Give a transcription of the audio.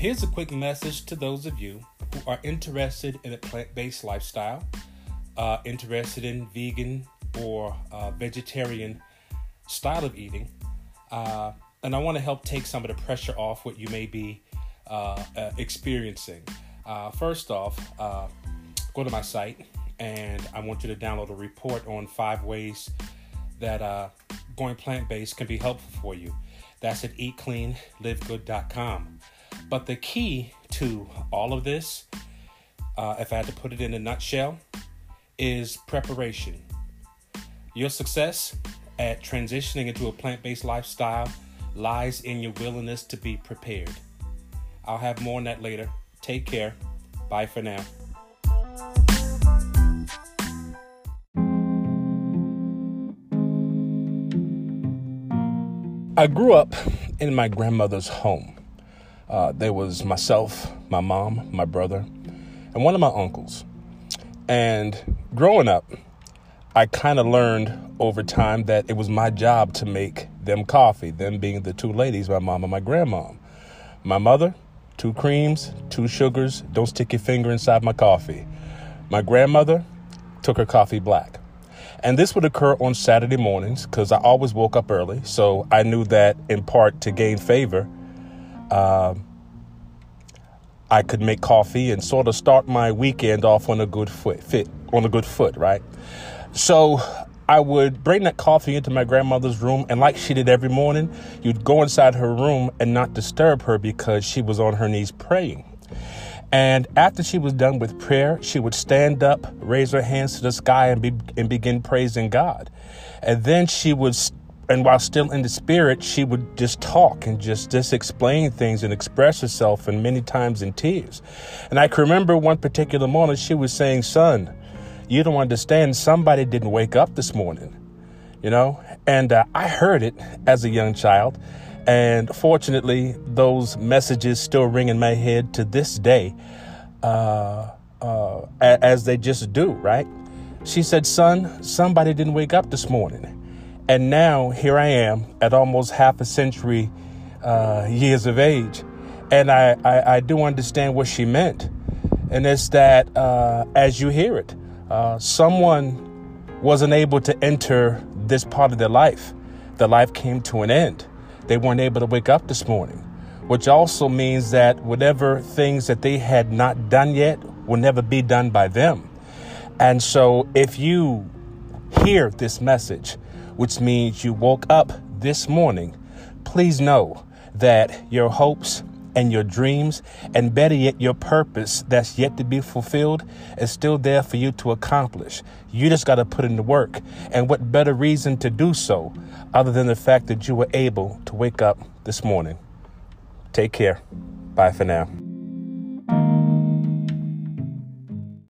Here's a quick message to those of you who are interested in a plant based lifestyle, uh, interested in vegan or uh, vegetarian style of eating. Uh, and I want to help take some of the pressure off what you may be uh, uh, experiencing. Uh, first off, go to my site and I want you to download a report on five ways that going plant based can be helpful for you. That's at eatcleanlivegood.com. But the key to all of this, uh, if I had to put it in a nutshell, is preparation. Your success at transitioning into a plant based lifestyle lies in your willingness to be prepared. I'll have more on that later. Take care. Bye for now. I grew up in my grandmother's home. Uh, there was myself, my mom, my brother, and one of my uncles. And growing up, I kind of learned over time that it was my job to make them coffee, them being the two ladies, my mom and my grandmom. My mother, two creams, two sugars, don't stick your finger inside my coffee. My grandmother took her coffee black. And this would occur on Saturday mornings because I always woke up early. So I knew that in part to gain favor, uh, I could make coffee and sort of start my weekend off on a good foot, fit on a good foot, right? So I would bring that coffee into my grandmother's room, and like she did every morning, you'd go inside her room and not disturb her because she was on her knees praying. And after she was done with prayer, she would stand up, raise her hands to the sky, and, be, and begin praising God. And then she would, and while still in the spirit, she would just talk and just, just explain things and express herself, and many times in tears. And I can remember one particular morning she was saying, Son, you don't understand. Somebody didn't wake up this morning, you know? And uh, I heard it as a young child. And fortunately, those messages still ring in my head to this day, uh, uh, as they just do, right? She said, Son, somebody didn't wake up this morning. And now here I am at almost half a century uh, years of age. And I, I, I, do understand what she meant. And it's that uh, as you hear it, uh, someone wasn't able to enter this part of their life. Their life came to an end. They weren't able to wake up this morning, which also means that whatever things that they had not done yet will never be done by them. And so if you hear this message, which means you woke up this morning, please know that your hopes and your dreams, and better yet, your purpose that's yet to be fulfilled is still there for you to accomplish. You just got to put in the work. And what better reason to do so other than the fact that you were able to wake up this morning? Take care. Bye for now.